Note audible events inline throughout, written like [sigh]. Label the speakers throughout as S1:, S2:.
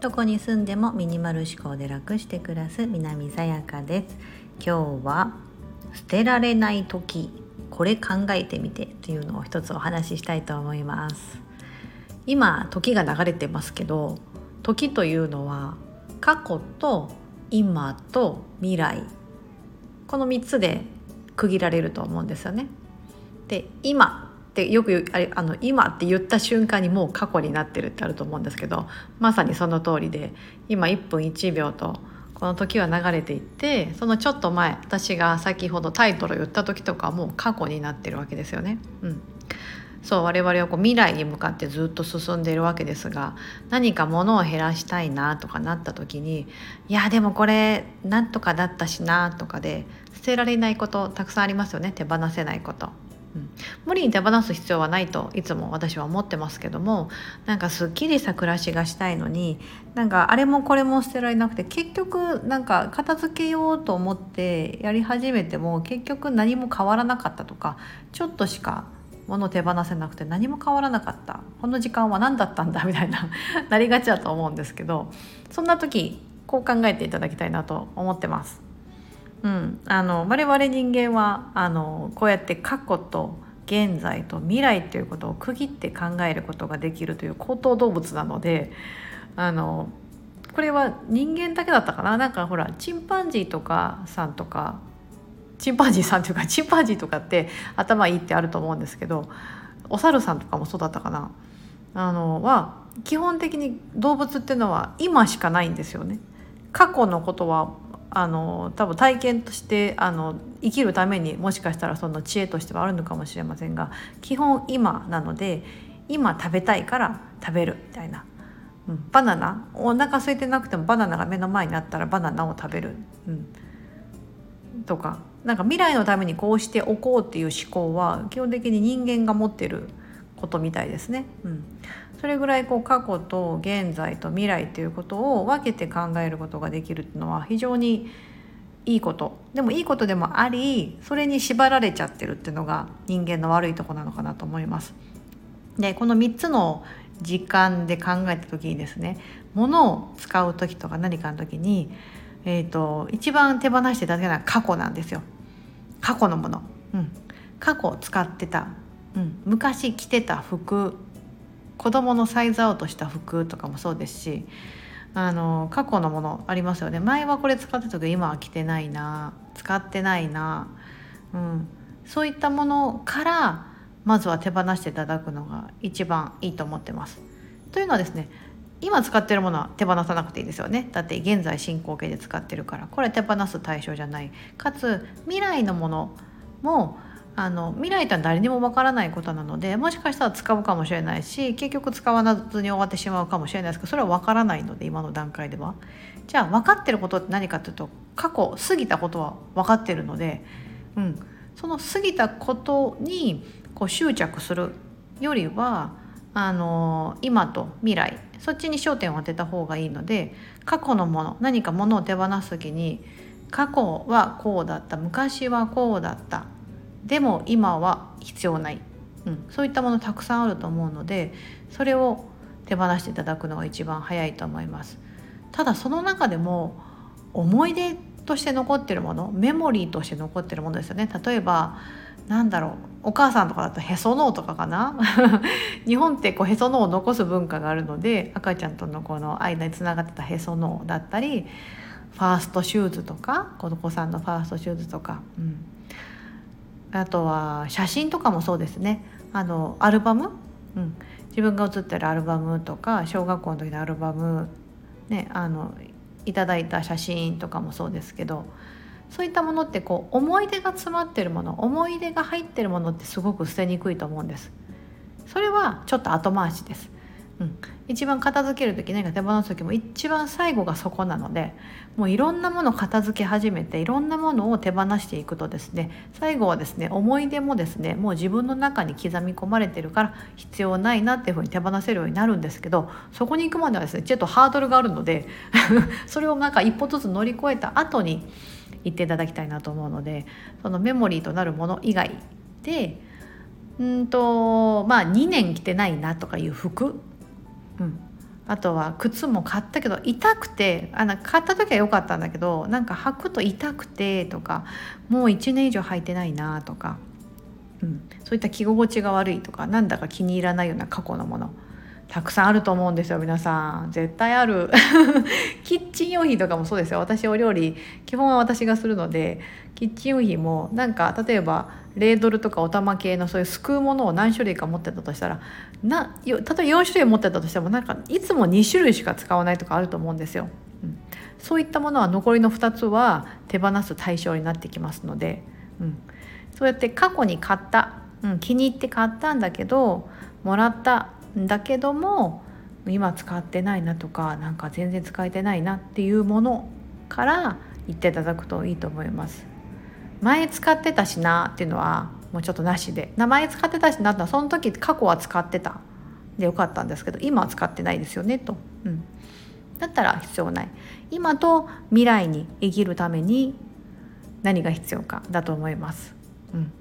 S1: どこに住んでもミニマル思考で楽して暮らす南さやかです。今日は捨てられない時これ考えてみてというのを一つお話ししたいと思います。今時が流れてますけど時というのは過去と今と未来。この3つで区切られると思うんですよね。で今ってよくあれあの今って言った瞬間にもう過去になってるってあると思うんですけどまさにその通りで今1分1秒とこの時は流れていってそのちょっと前私が先ほどタイトルを言った時とかはもう過去になってるわけですよね。うん、そう我々はこう未来に向かってずっと進んでいるわけですが何か物を減らしたいなとかなった時にいやでもこれなんとかだったしなとかで捨てられないことたくさんありますよね手放せないこと。うん、無理に手放す必要はないといつも私は思ってますけどもなんかすっきりした暮らしがしたいのになんかあれもこれも捨てられなくて結局なんか片付けようと思ってやり始めても結局何も変わらなかったとかちょっとしか物を手放せなくて何も変わらなかった。この時間は何だったんだ？みたいななりがちだと思うんですけどそんな時こう考えていただきたいなと思ってます。うん、あの我々人間はあのこうやって過去と現在と未来ということを区切って考えることができるという高等動物なのであのこれは人間だけだったかな？なんかほらチンパンジーとかさんとかチンパンジーさんというか [laughs] チンパンジーとかって頭いいってあると思うんですけどお猿さんとかもそうだったかな？あのは基本的に動物っていうのは今しかないんですよね。過去のことはあの多分体験としてあの生きるためにもしかしたらその知恵としてはあるのかもしれませんが基本今なので今食べたいから食べるみたいな、うん、バナナ。お腹空いてなくてもバナナが目の前にあったらバナナを食べる、うん、とか。なんか未来のためにこうしておこうっていう思考は基本的に人間が持ってることみたいですね。うん、それぐらいこう過去と現在と未来ということを分けて考えることができるっていうのは非常にいいこと。でもいいことでもありそれに縛られちゃってるっていうのが人間の悪いとこなのかなと思います。でこの3つの時間で考えた時にですね物を使う時とか何かの時にえーと、一番手放していただけるのは過去なんですよ。過去のもの、うん、過去使ってた、うん、昔着てた服。子供のサイズアウトした服とかもそうですしあの過去のものありますよね。前はこれ使ってたけど今は着てないな。使ってないな、うん、そういったものからまずは手放していただくのが一番いいと思ってます。というのはですね今使ってるものは手放さなくていいですよね。だって現在進行形で使ってるから。これ手放す対象じゃない。かつ未来のものもあの未来とは誰にもわからないことなのでもしかしたら使うかもしれないし結局使わずに終わってしまうかもしれないですけどそれは分からないので今の段階では。じゃあ分かってることって何かというと過去過ぎたことは分かってるので、うん、その過ぎたことにこう執着するよりはあの今と未来そっちに焦点を当てた方がいいので過去のもの何かものを手放す時に過去はこうだった昔はこうだったでも今は必要ない、うん、そういったものたくさんあると思うのでそれを手放していただくのが一番早いと思います。ただその中でも思い出として残ってるものメモリーとして残ってるものですよね。例えばなんだろうお母さんとかだとへその緒とかかな？[laughs] 日本ってこうへその緒を残す文化があるので赤ちゃんとのこの間につながってたへその緒だったりファーストシューズとかお子さんのファーストシューズとか、うん、あとは写真とかもそうですね。あのアルバム、うん、自分が写ってるアルバムとか小学校の時のアルバムねあのいただいた写真とかもそうですけどそういったものってこう思い出が詰まってるもの思い出が入ってるものってすごく捨てにくいと思うんです。それはちょっと後回しです、うん、一番片付ける時何か手放す時も一番最後がそこなのでもういろんなものを片付け始めていろんなものを手放していくとですね最後はですね思い出もですねもう自分の中に刻み込まれてるから必要ないなっていうふうに手放せるようになるんですけどそこに行くまではですねちょっとハードルがあるので [laughs] それをなんか一歩ずつ乗り越えた後に言っていただきたいなと思うのでそのメモリーとなるもの以外でうんとまあ2年着てないなとかいう服、うん、あとは靴も買ったけど痛くてあの買った時は良かったんだけどなんか履くと痛くてとかもう1年以上履いてないなとか、うん、そういった着心地が悪いとかなんだか気に入らないような過去のもの。たくさんあると思うんですよ皆さん。絶対ある。[laughs] キッチン用品とかもそうですよ。私お料理基本は私がするのでキッチン用品もなんか例えばレードルとかお玉系のそういうすくうものを何種類か持ってたとしたらな例えば4種類持ってたとしてもなんかいつも2種類しか使わないとかあると思うんですよ。うん、そういったものは残りの2つは手放す対象になってきますので、うん、そうやって過去に買った、うん、気に入って買ったんだけどもらっただけども今使ってないなとかなんか全然使えてないなっていうものから言っていただくといいと思います。前使ってたしなっていうのはもうちょっとなしで。名前使ってたしなってのはその時過去は使ってた。でよかったんですけど今は使ってないですよねと、うん、だったら必要ない。今と未来に生きるために何が必要かだと思います。うん。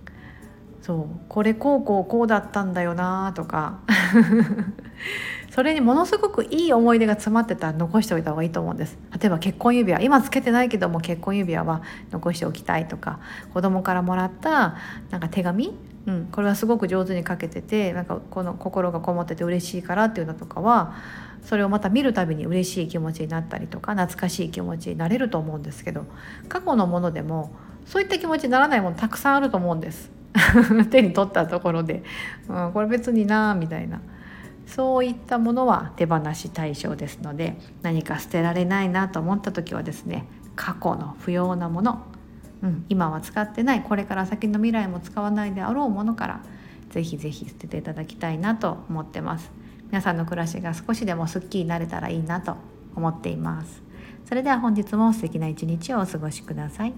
S1: そうこれこうこうこうだったんだよなとか。[laughs] それにものすごくいい思い出が詰まってたら残しておいた方がいいと思うんです。例えば結婚指輪。今つけてないけども結婚指輪は残しておきたいとか。子供からもらったなんか手紙。うん、これはすごく上手に書けててなんかこの心がこもってて嬉しいからっていうのとかはそれをまた見るたびに嬉しい気持ちになったりとか懐かしい気持ちになれると思うんですけど過去のものでもそういった気持ちにならないものたくさんあると思うんです。[laughs] 手に取ったところで、うん、これ別になみたいな。そういったものは手放し対象ですので何か捨てられないなと思った時はですね過去の不要なもの、うん、今は使ってないこれから先の未来も使わないであろうものから是非是非捨てていただきたいなと思ってます。皆さんの暮らしが少しでもすっきりなれたらいいなと思っています。それでは本日も素敵な一日をお過ごしください。